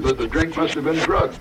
But the drink must have been drugged.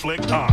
Constant conflict.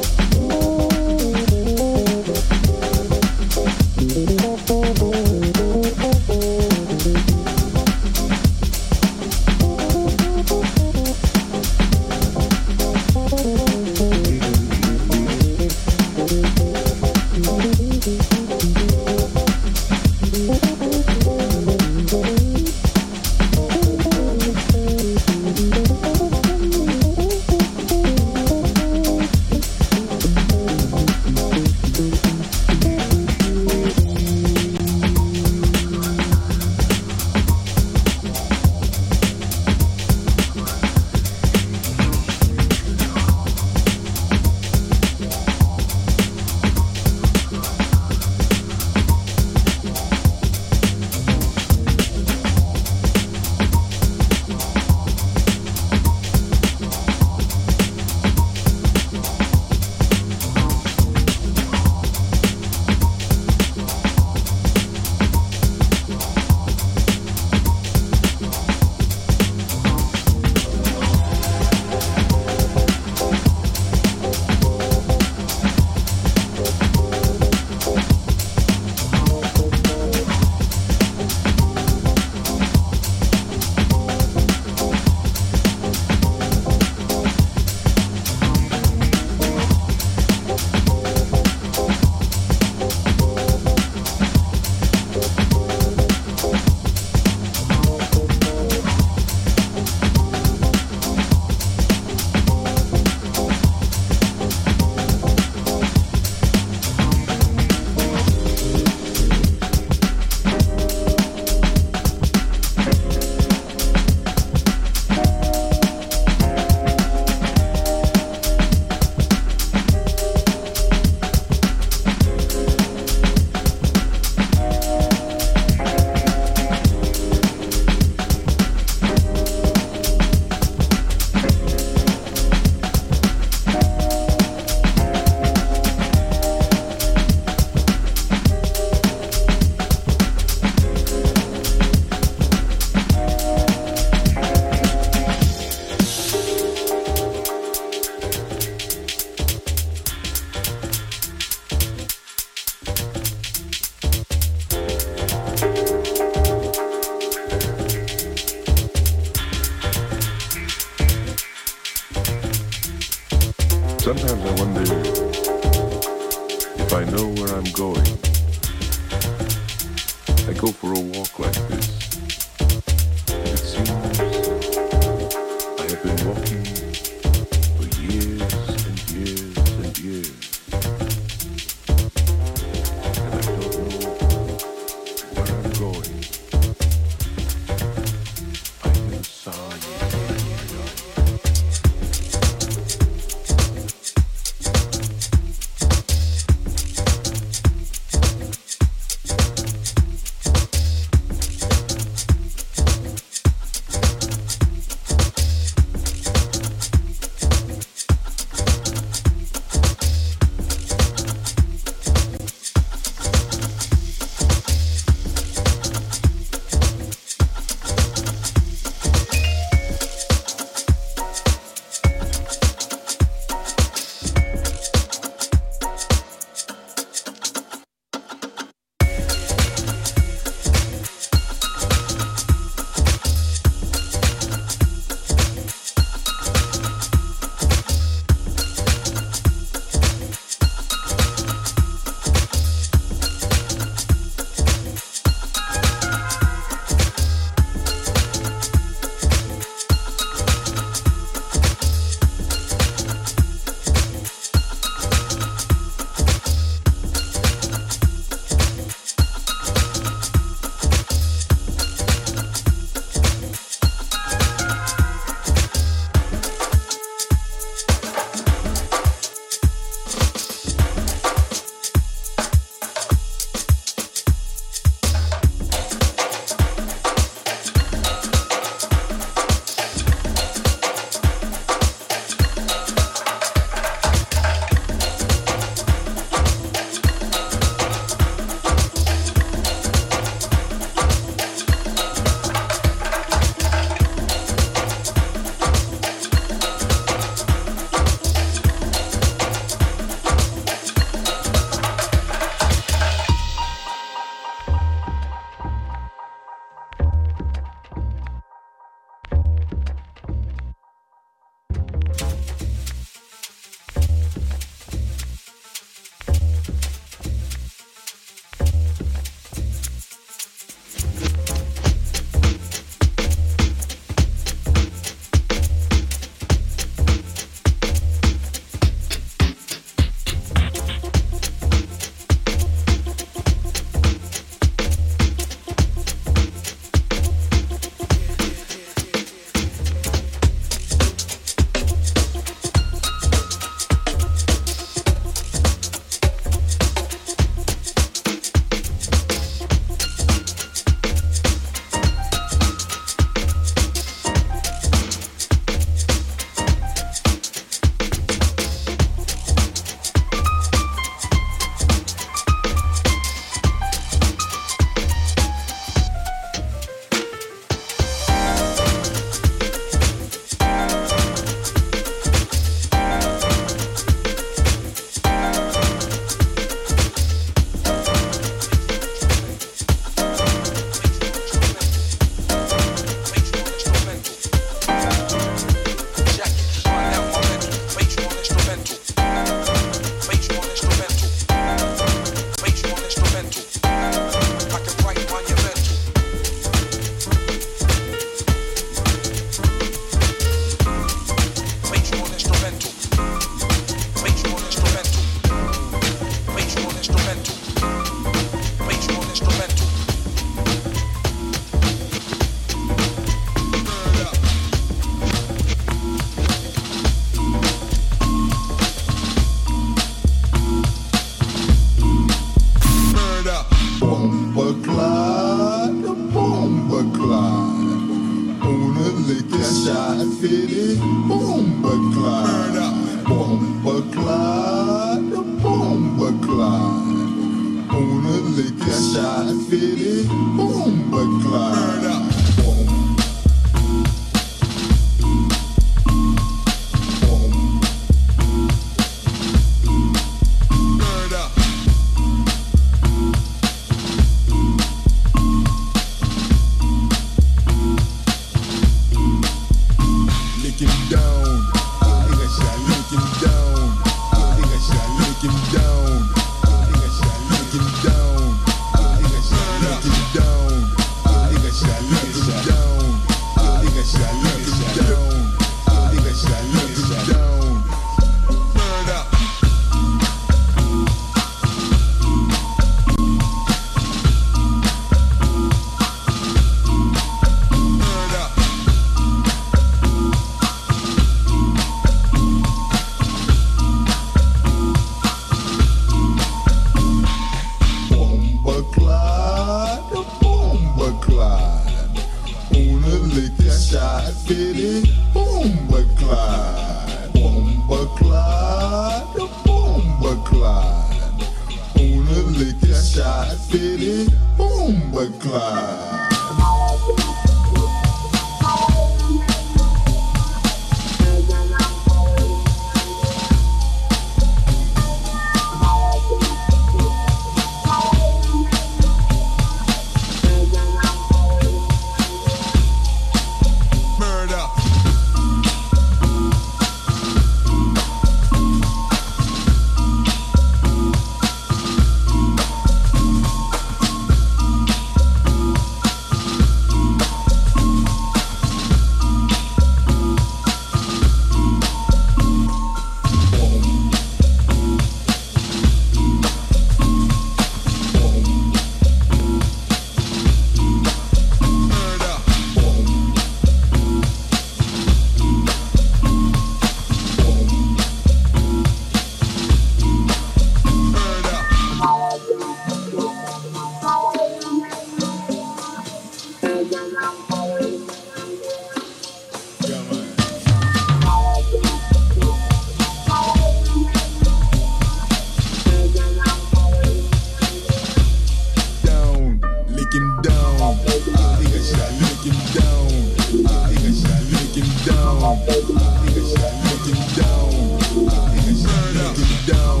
down.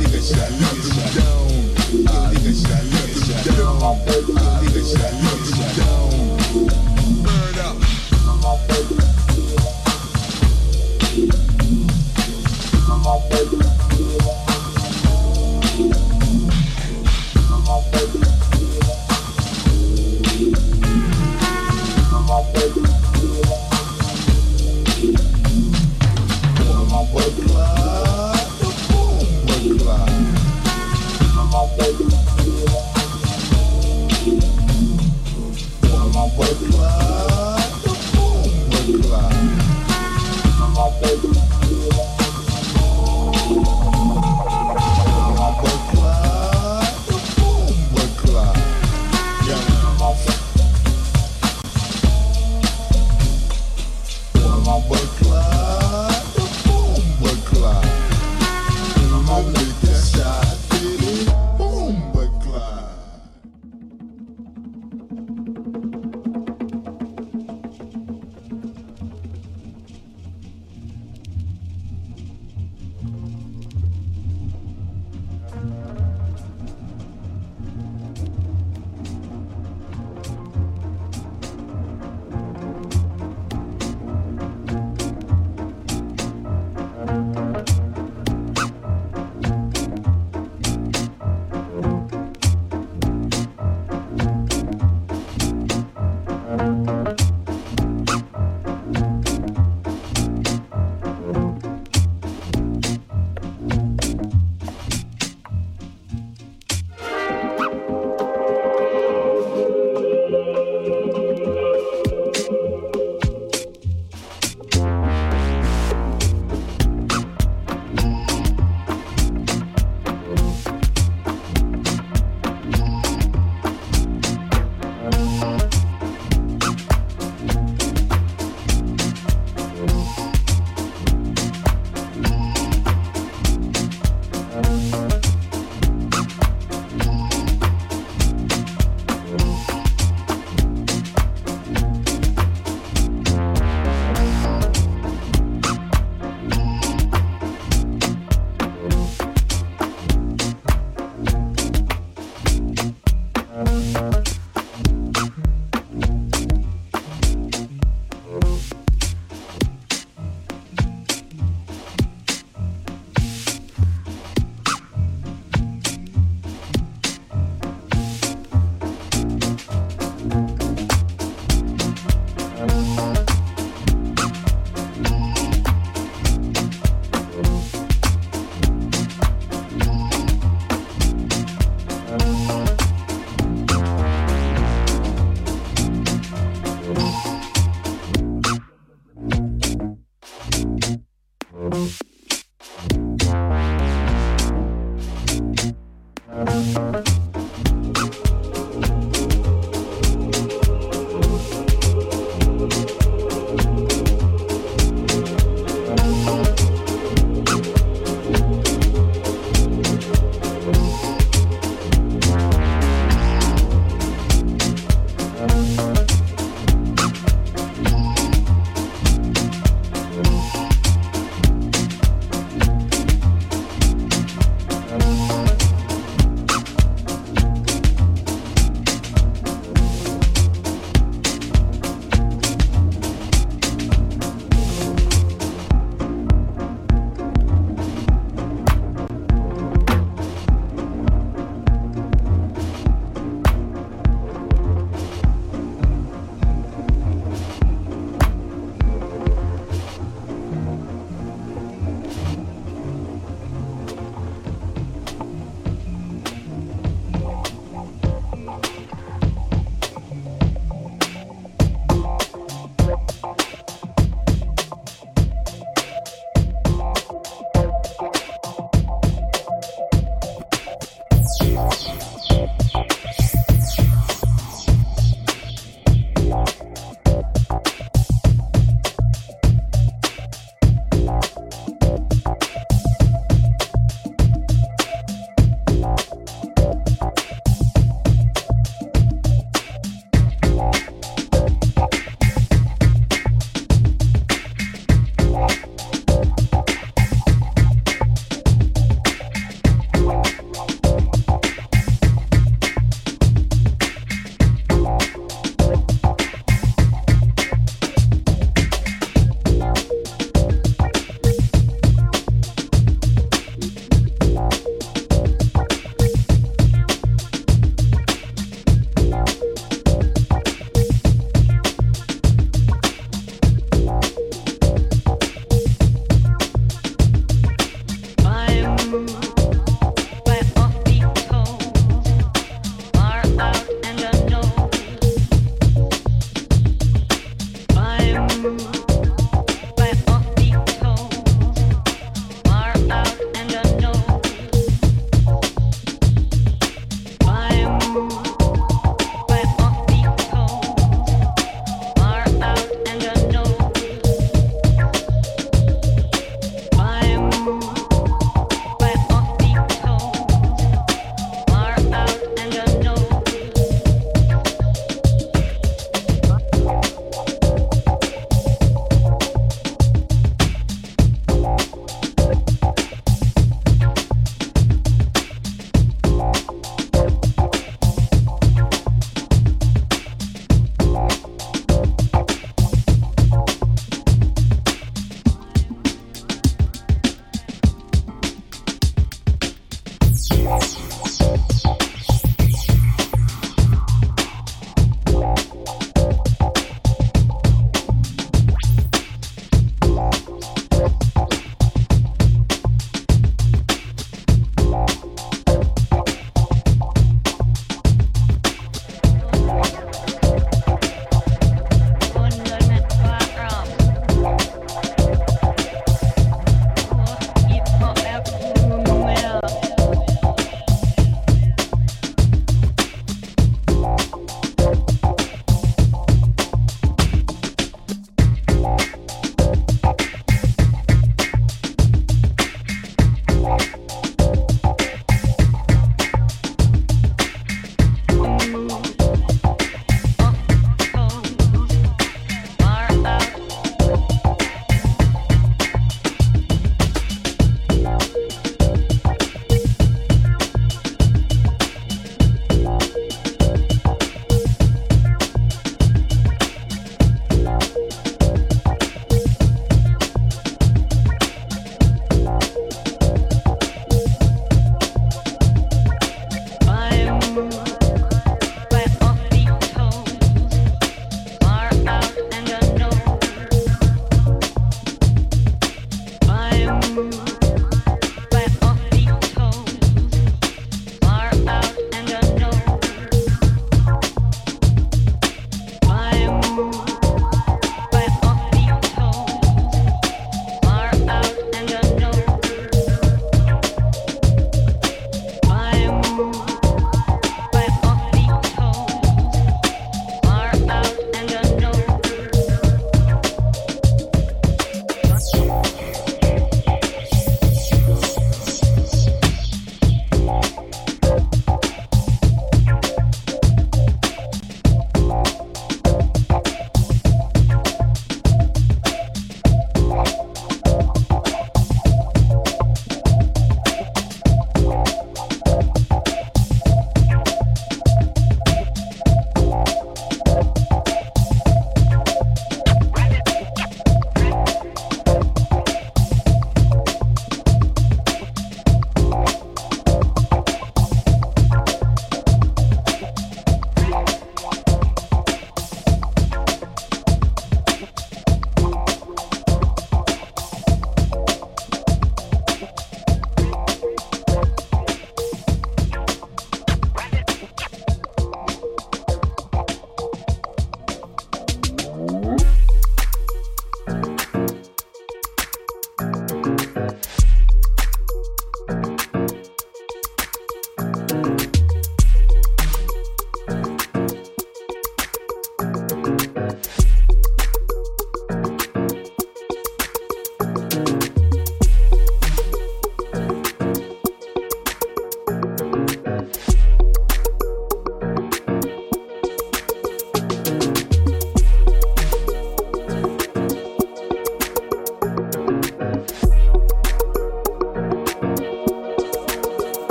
Niggas, I lock them down. Niggas, I lock them down. Niggas, I lock them down.